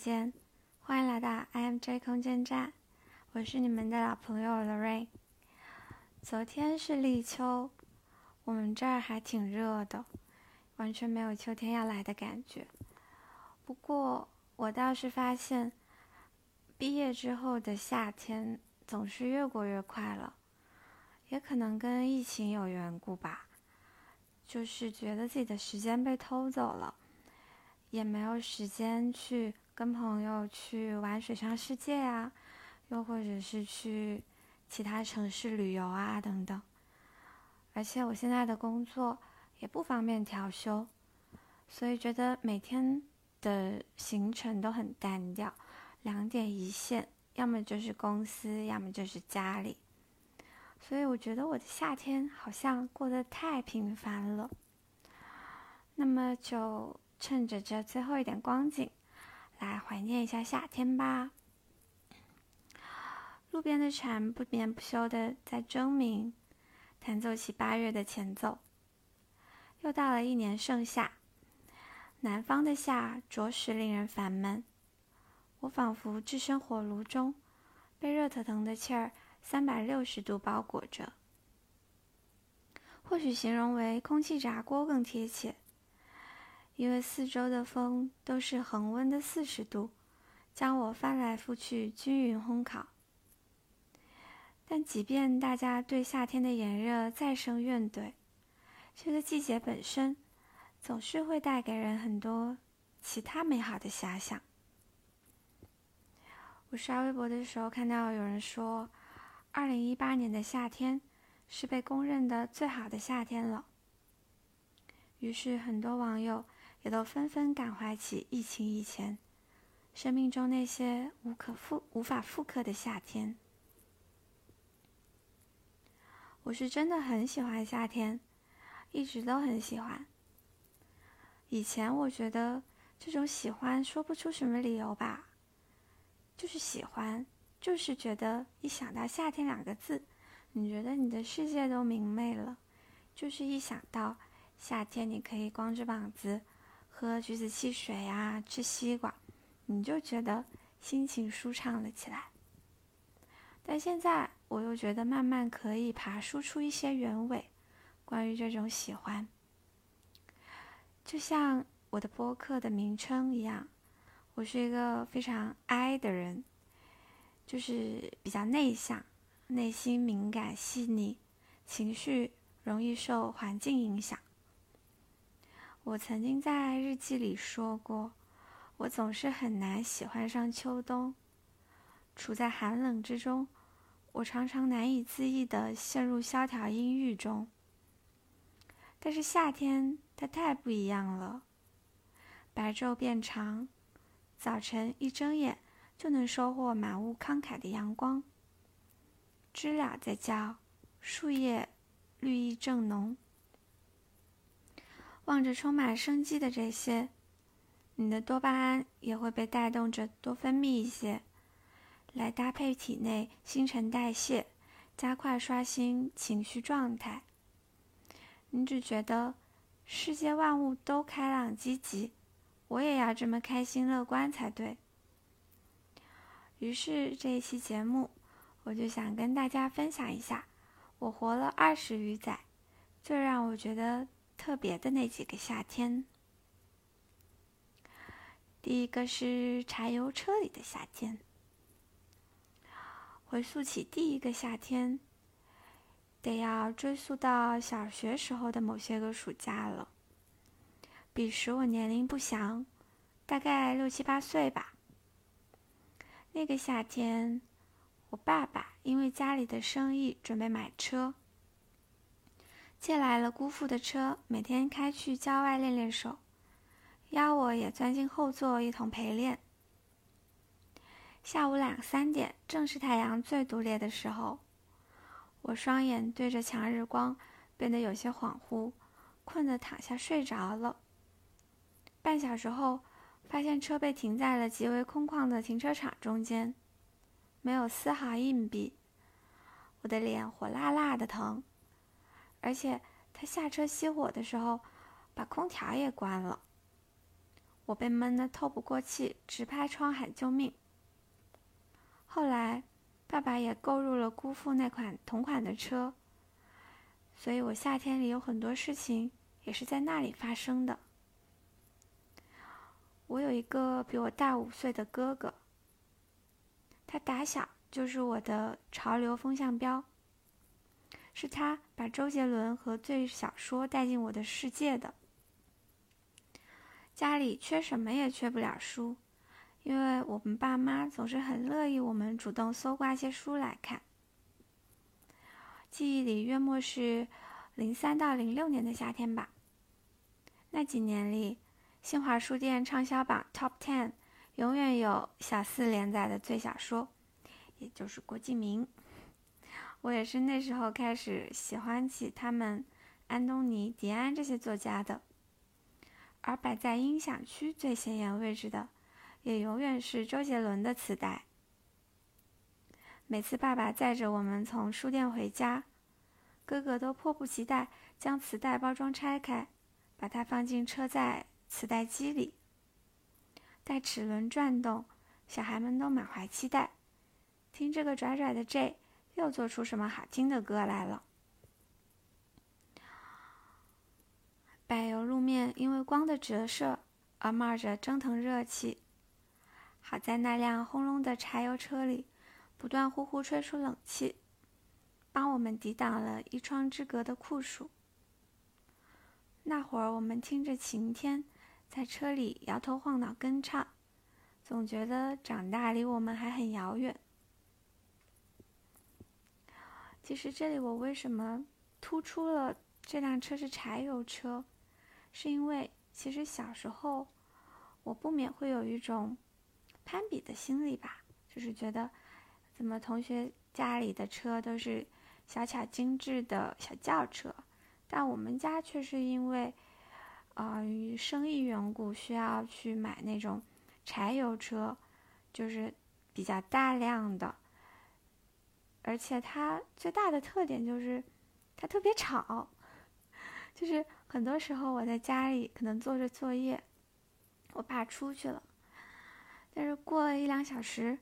间，欢迎来到 IMJ 空间站，我是你们的老朋友 Lorraine。昨天是立秋，我们这儿还挺热的，完全没有秋天要来的感觉。不过我倒是发现，毕业之后的夏天总是越过越快了，也可能跟疫情有缘故吧，就是觉得自己的时间被偷走了。也没有时间去跟朋友去玩水上世界啊，又或者是去其他城市旅游啊等等。而且我现在的工作也不方便调休，所以觉得每天的行程都很单调，两点一线，要么就是公司，要么就是家里。所以我觉得我的夏天好像过得太平凡了。那么就。趁着这最后一点光景，来怀念一下夏天吧。路边的蝉不眠不休的在争鸣，弹奏起八月的前奏。又到了一年盛夏，南方的夏着实令人烦闷。我仿佛置身火炉中，被热腾腾的气儿三百六十度包裹着。或许形容为空气炸锅更贴切。因为四周的风都是恒温的四十度，将我翻来覆去均匀烘烤。但即便大家对夏天的炎热再生怨怼，这个季节本身总是会带给人很多其他美好的遐想。我刷微博的时候看到有人说，二零一八年的夏天是被公认的最好的夏天了。于是很多网友。也都纷纷感怀起疫情以前生命中那些无可复、无法复刻的夏天。我是真的很喜欢夏天，一直都很喜欢。以前我觉得这种喜欢说不出什么理由吧，就是喜欢，就是觉得一想到夏天两个字，你觉得你的世界都明媚了。就是一想到夏天，你可以光着膀子。喝橘子汽水呀，吃西瓜，你就觉得心情舒畅了起来。但现在我又觉得慢慢可以爬输出一些原委，关于这种喜欢。就像我的播客的名称一样，我是一个非常 I 的人，就是比较内向，内心敏感细腻，情绪容易受环境影响。我曾经在日记里说过，我总是很难喜欢上秋冬。处在寒冷之中，我常常难以自抑地陷入萧条阴郁中。但是夏天它太不一样了，白昼变长，早晨一睁眼就能收获满屋慷慨的阳光。知了在叫，树叶绿意正浓。望着充满生机的这些，你的多巴胺也会被带动着多分泌一些，来搭配体内新陈代谢，加快刷新情绪状态。你只觉得世界万物都开朗积极，我也要这么开心乐观才对。于是这一期节目，我就想跟大家分享一下，我活了二十余载，最让我觉得。特别的那几个夏天，第一个是柴油车里的夏天。回溯起第一个夏天，得要追溯到小学时候的某些个暑假了。彼时我年龄不详，大概六七八岁吧。那个夏天，我爸爸因为家里的生意准备买车。借来了姑父的车，每天开去郊外练练手，邀我也钻进后座一同陪练。下午两三点，正是太阳最毒烈的时候，我双眼对着强日光，变得有些恍惚，困得躺下睡着了。半小时后，发现车被停在了极为空旷的停车场中间，没有丝毫硬币，我的脸火辣辣的疼。而且他下车熄火的时候，把空调也关了。我被闷得透不过气，直拍窗喊救命。后来，爸爸也购入了姑父那款同款的车，所以我夏天里有很多事情也是在那里发生的。我有一个比我大五岁的哥哥，他打小就是我的潮流风向标，是他把周杰伦和最小说带进我的世界的。家里缺什么也缺不了书。因为我们爸妈总是很乐意我们主动搜刮些书来看。记忆里约莫是零三到零六年的夏天吧。那几年里，新华书店畅销榜 Top Ten 永远有小四连载的最小说，也就是郭敬明。我也是那时候开始喜欢起他们安东尼、迪安这些作家的。而摆在音响区最显眼位置的。也永远是周杰伦的磁带。每次爸爸载着我们从书店回家，哥哥都迫不及待将磁带包装拆开，把它放进车载磁带机里。待齿轮转动，小孩们都满怀期待，听这个拽拽的 J 又做出什么好听的歌来了。柏油路面因为光的折射而冒着蒸腾热气。好在那辆轰隆的柴油车里，不断呼呼吹出冷气，帮我们抵挡了一窗之隔的酷暑。那会儿我们听着晴天，在车里摇头晃脑跟唱，总觉得长大离我们还很遥远。其实这里我为什么突出了这辆车是柴油车，是因为其实小时候我不免会有一种。攀比的心理吧，就是觉得，怎么同学家里的车都是小巧精致的小轿车，但我们家却是因为，啊，生意缘故需要去买那种柴油车，就是比较大量的，而且它最大的特点就是它特别吵，就是很多时候我在家里可能做着作业，我爸出去了。但是过了一两小时，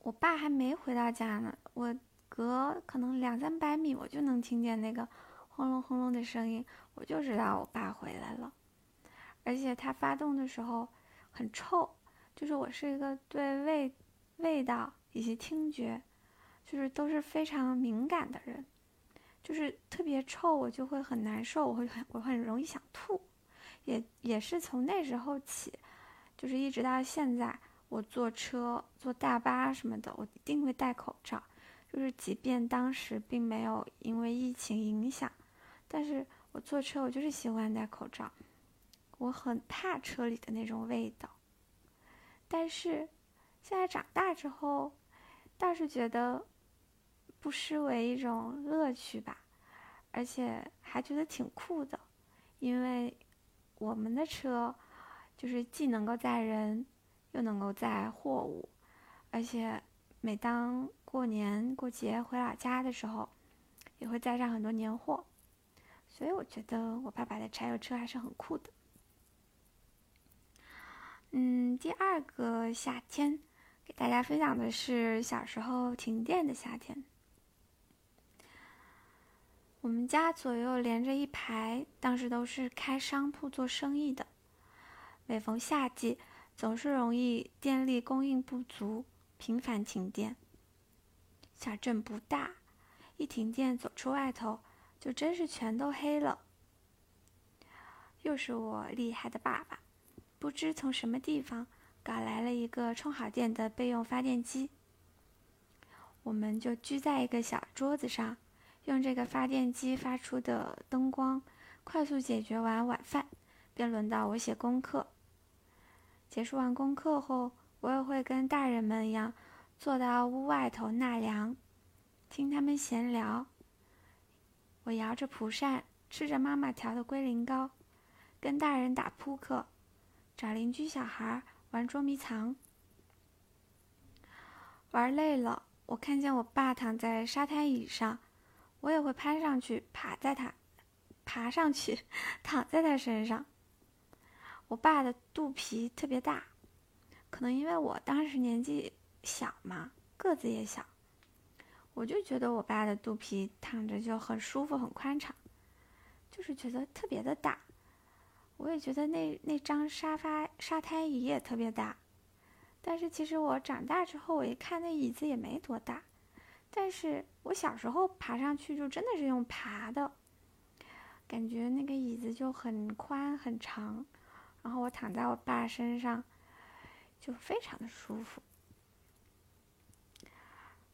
我爸还没回到家呢。我隔可能两三百米，我就能听见那个轰隆轰隆的声音，我就知道我爸回来了。而且它发动的时候很臭，就是我是一个对味味道以及听觉，就是都是非常敏感的人，就是特别臭，我就会很难受，我会很我很容易想吐，也也是从那时候起。就是一直到现在，我坐车、坐大巴什么的，我一定会戴口罩。就是即便当时并没有因为疫情影响，但是我坐车我就是喜欢戴口罩。我很怕车里的那种味道。但是现在长大之后，倒是觉得不失为一种乐趣吧，而且还觉得挺酷的，因为我们的车。就是既能够载人，又能够载货物，而且每当过年过节回老家的时候，也会载上很多年货，所以我觉得我爸爸的柴油车还是很酷的。嗯，第二个夏天，给大家分享的是小时候停电的夏天。我们家左右连着一排，当时都是开商铺做生意的。每逢夏季，总是容易电力供应不足，频繁停电。小镇不大，一停电走出外头，就真是全都黑了。又是我厉害的爸爸，不知从什么地方搞来了一个充好电的备用发电机。我们就聚在一个小桌子上，用这个发电机发出的灯光，快速解决完晚饭，便轮到我写功课。结束完功课后，我也会跟大人们一样，坐到屋外头纳凉，听他们闲聊。我摇着蒲扇，吃着妈妈调的龟苓膏，跟大人打扑克，找邻居小孩玩捉迷藏。玩累了，我看见我爸躺在沙滩椅上，我也会攀上去，爬在他，爬上去，躺在他身上。我爸的肚皮特别大，可能因为我当时年纪小嘛，个子也小，我就觉得我爸的肚皮躺着就很舒服、很宽敞，就是觉得特别的大。我也觉得那那张沙发沙滩椅也特别大，但是其实我长大之后，我一看那椅子也没多大，但是我小时候爬上去就真的是用爬的，感觉那个椅子就很宽很长。然后我躺在我爸身上，就非常的舒服。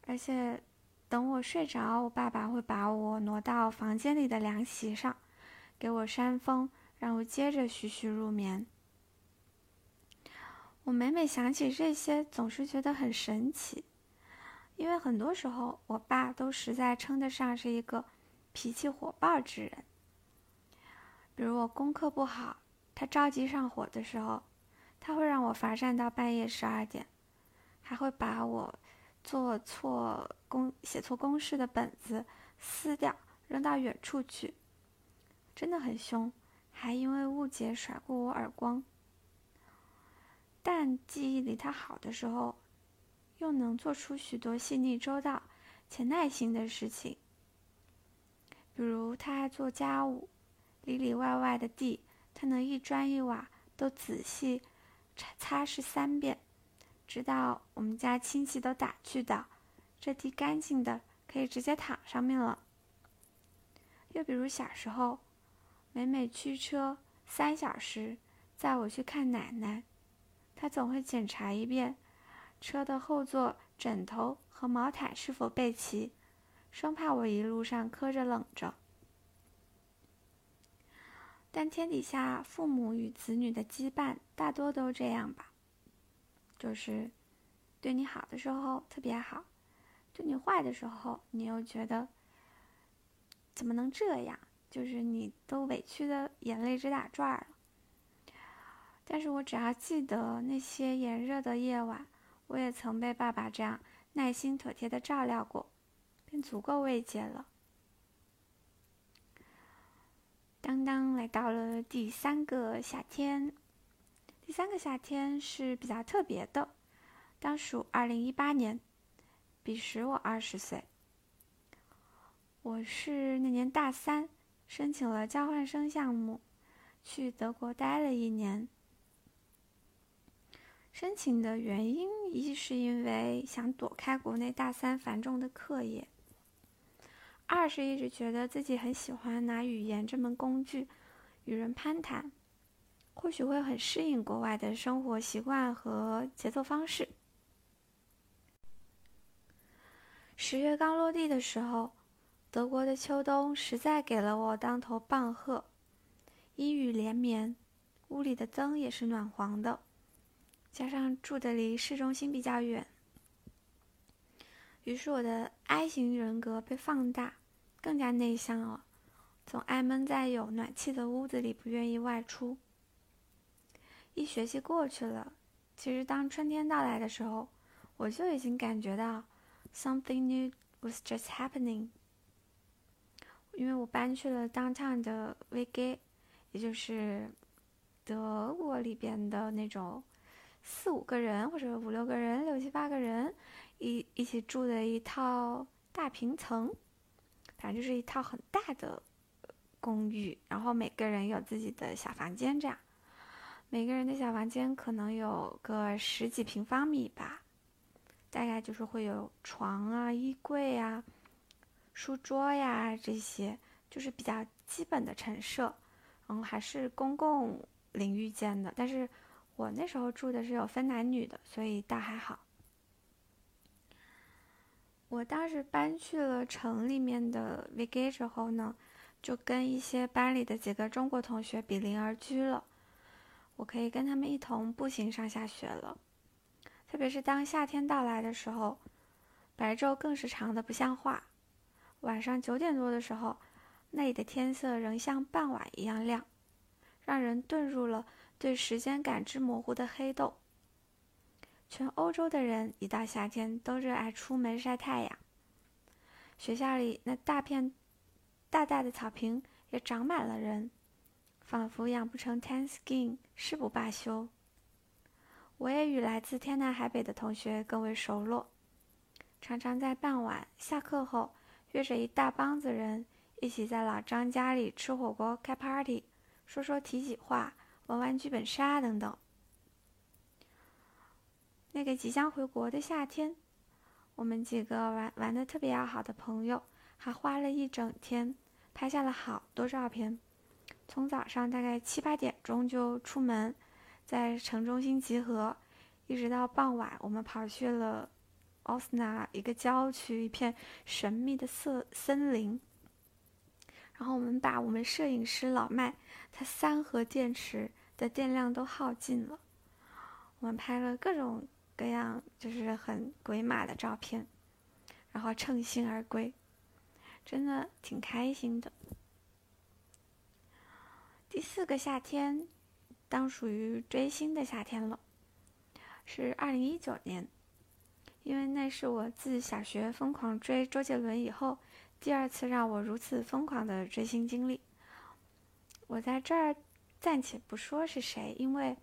而且，等我睡着，我爸爸会把我挪到房间里的凉席上，给我扇风，让我接着徐徐入眠。我每每想起这些，总是觉得很神奇，因为很多时候，我爸都实在称得上是一个脾气火爆之人。比如我功课不好。他着急上火的时候，他会让我罚站到半夜十二点，还会把我做错公写错公式的本子撕掉扔到远处去，真的很凶，还因为误解甩过我耳光。但记忆里他好的时候，又能做出许多细腻周到且耐心的事情，比如他爱做家务，里里外外的地。他能一砖一瓦都仔细擦擦拭三遍，直到我们家亲戚都打趣道：“这地干净的可以直接躺上面了。”又比如小时候，每每驱车三小时载我去看奶奶，他总会检查一遍车的后座枕头和毛毯是否备齐，生怕我一路上磕着冷着。但天底下父母与子女的羁绊大多都这样吧，就是对你好的时候特别好，对你坏的时候你又觉得怎么能这样？就是你都委屈的眼泪直打转了。但是我只要记得那些炎热的夜晚，我也曾被爸爸这样耐心妥帖的照料过，便足够慰藉了。当当来到了第三个夏天，第三个夏天是比较特别的，当属二零一八年，彼时我二十岁。我是那年大三，申请了交换生项目，去德国待了一年。申请的原因一是因为想躲开国内大三繁重的课业。二是一直觉得自己很喜欢拿语言这门工具与人攀谈，或许会很适应国外的生活习惯和节奏方式。十月刚落地的时候，德国的秋冬实在给了我当头棒喝，阴雨连绵，屋里的灯也是暖黄的，加上住的离市中心比较远，于是我的 I 型人格被放大。更加内向了，总爱闷在有暖气的屋子里，不愿意外出。一学期过去了，其实当春天到来的时候，我就已经感觉到 something new was just happening。因为我搬去了 downtown 的 WG，也就是德国里边的那种四五个人或者五六个人、六七八个人一一起住的一套大平层。反正就是一套很大的公寓，然后每个人有自己的小房间，这样，每个人的小房间可能有个十几平方米吧，大概就是会有床啊、衣柜呀、书桌呀这些，就是比较基本的陈设，然后还是公共领域间的，但是我那时候住的是有分男女的，所以倒还好。我当时搬去了城里面的 VG 之后呢，就跟一些班里的几个中国同学比邻而居了。我可以跟他们一同步行上下学了。特别是当夏天到来的时候，白昼更是长的不像话。晚上九点多的时候，那里的天色仍像傍晚一样亮，让人遁入了对时间感知模糊的黑洞。全欧洲的人一到夏天都热爱出门晒太阳。学校里那大片大大的草坪也长满了人，仿佛养不成 tan skin，誓不罢休。我也与来自天南海北的同学更为熟络，常常在傍晚下课后约着一大帮子人一起在老张家里吃火锅、开 party，说说体己话、玩玩剧本杀等等。那个即将回国的夏天，我们几个玩玩的特别要好的朋友，还花了一整天拍下了好多照片。从早上大概七八点钟就出门。在城中心集合，一直到傍晚，我们跑去了奥斯纳一个郊区，一片神秘的色森林。然后我们把我们摄影师老麦他三盒电池的电量都耗尽了，我们拍了各种各样就是很鬼马的照片，然后乘兴而归，真的挺开心的。第四个夏天。当属于追星的夏天了，是二零一九年，因为那是我自小学疯狂追周杰伦以后，第二次让我如此疯狂的追星经历。我在这儿暂且不说是谁，因为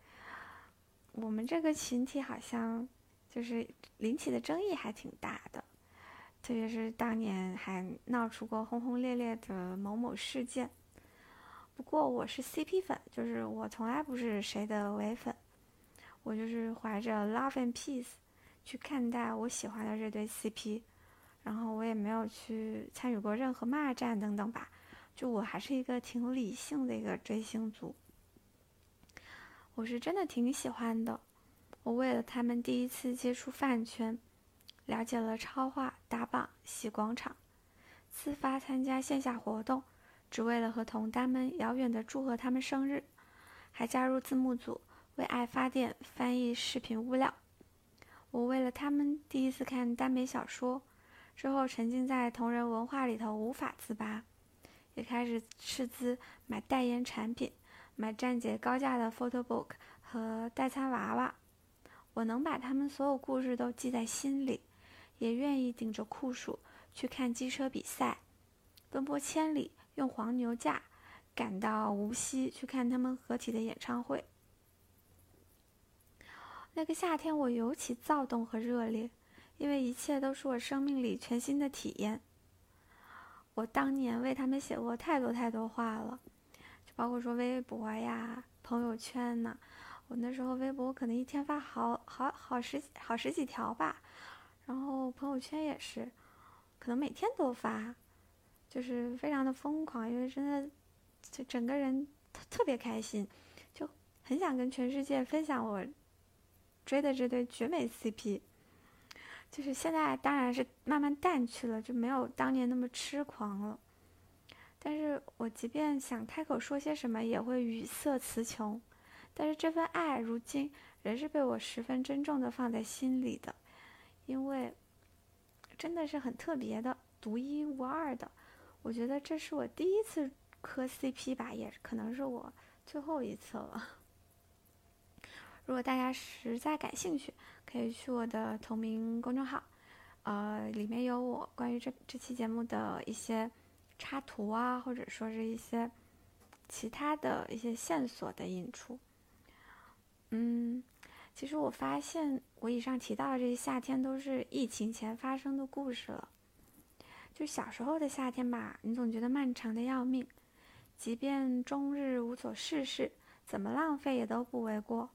我们这个群体好像就是引起的争议还挺大的，特别是当年还闹出过轰轰烈烈的某某事件。不过我是 CP 粉，就是我从来不是谁的唯粉，我就是怀着 love and peace 去看待我喜欢的这对 CP，然后我也没有去参与过任何骂战等等吧，就我还是一个挺理性的一个追星族，我是真的挺喜欢的，我为了他们第一次接触饭圈，了解了超话、打榜、洗广场，自发参加线下活动。只为了和同单们遥远的祝贺他们生日，还加入字幕组为爱发电翻译视频物料。我为了他们第一次看耽美小说，之后沉浸在同人文化里头无法自拔，也开始斥资买代言产品，买站姐高价的 photo book 和代餐娃娃。我能把他们所有故事都记在心里，也愿意顶着酷暑去看机车比赛，奔波千里。用黄牛价赶到无锡去看他们合体的演唱会。那个夏天我尤其躁动和热烈，因为一切都是我生命里全新的体验。我当年为他们写过太多太多话了，包括说微博呀、朋友圈呐。我那时候微博可能一天发好好好十几好十几条吧，然后朋友圈也是，可能每天都发。就是非常的疯狂，因为真的，就整个人特特别开心，就很想跟全世界分享我追的这对绝美 CP。就是现在当然是慢慢淡去了，就没有当年那么痴狂了。但是我即便想开口说些什么，也会语塞词穷。但是这份爱，如今仍是被我十分珍重的放在心里的，因为真的是很特别的、独一无二的。我觉得这是我第一次磕 CP 吧，也可能是我最后一次了。如果大家实在感兴趣，可以去我的同名公众号，呃，里面有我关于这这期节目的一些插图啊，或者说是一些其他的一些线索的引出。嗯，其实我发现我以上提到的这些夏天都是疫情前发生的故事了。就小时候的夏天吧，你总觉得漫长的要命，即便终日无所事事，怎么浪费也都不为过。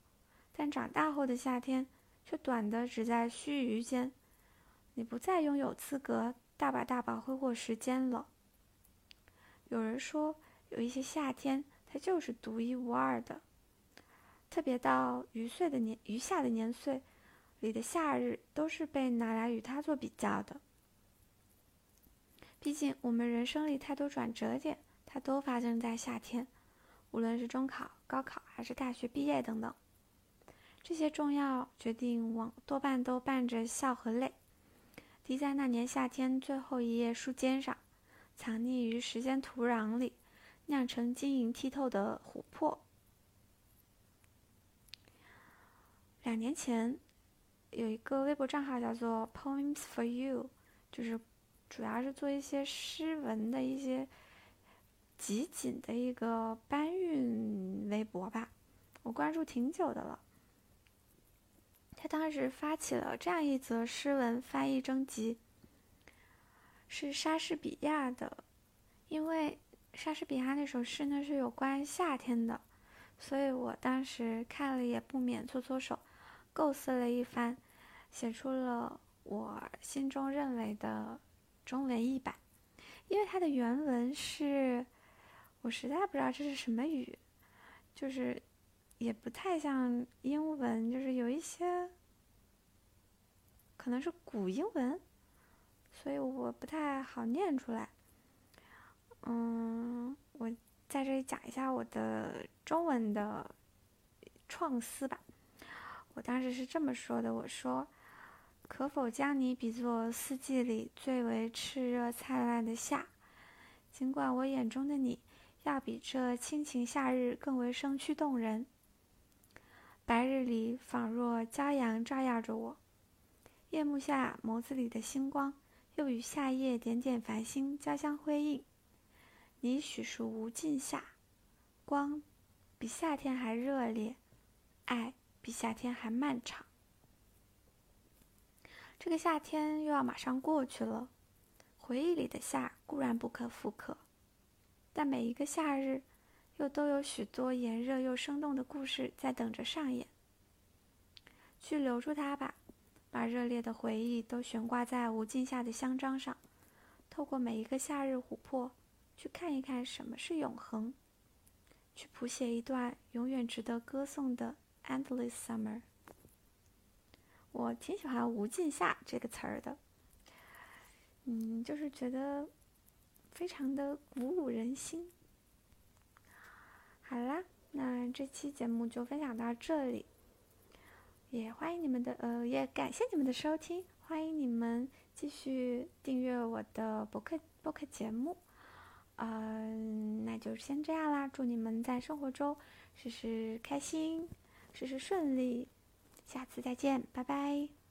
但长大后的夏天，却短的只在须臾间，你不再拥有资格大把大把挥霍时间了。有人说，有一些夏天，它就是独一无二的，特别到余岁的年余下的年岁里的夏日，都是被拿来与它做比较的。毕竟，我们人生里太多转折点，它都发生在夏天，无论是中考、高考，还是大学毕业等等，这些重要决定往多半都伴着笑和泪，滴在那年夏天最后一页书笺上，藏匿于时间土壤里，酿成晶莹剔透的琥珀。两年前，有一个微博账号叫做 “Poems for You”，就是。主要是做一些诗文的一些集锦的一个搬运微博吧，我关注挺久的了。他当时发起了这样一则诗文翻译征集，是莎士比亚的，因为莎士比亚那首诗呢是有关夏天的，所以我当时看了也不免搓搓手，构思了一番，写出了我心中认为的中文译版，因为它的原文是。我实在不知道这是什么语，就是也不太像英文，就是有一些可能是古英文，所以我不太好念出来。嗯，我在这里讲一下我的中文的创思吧。我当时是这么说的：“我说，可否将你比作四季里最为炽热灿烂的夏？尽管我眼中的你。”要比这亲情夏日更为生趣动人。白日里仿若骄阳照耀着我，夜幕下眸子里的星光又与夏夜点点繁星交相辉映。你许属无尽夏，光比夏天还热烈，爱比夏天还漫长。这个夏天又要马上过去了，回忆里的夏固然不可复刻。但每一个夏日，又都有许多炎热又生动的故事在等着上演。去留住它吧，把热烈的回忆都悬挂在无尽夏的香樟上。透过每一个夏日琥珀，去看一看什么是永恒，去谱写一段永远值得歌颂的 endless summer。我挺喜欢“无尽夏”这个词儿的，嗯，就是觉得。非常的鼓舞人心。好啦，那这期节目就分享到这里，也欢迎你们的呃，也感谢你们的收听，欢迎你们继续订阅我的博客博客节目。嗯，那就先这样啦，祝你们在生活中事事开心，事事顺利，下次再见，拜拜。